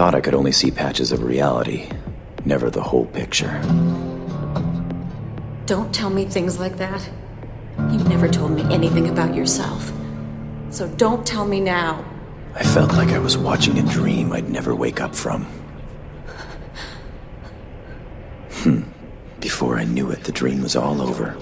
thought I could only see patches of reality, never the whole picture. Don't tell me things like that. You've never told me anything about yourself. So don't tell me now. I felt like I was watching a dream I'd never wake up from. Hmm. Before I knew it, the dream was all over.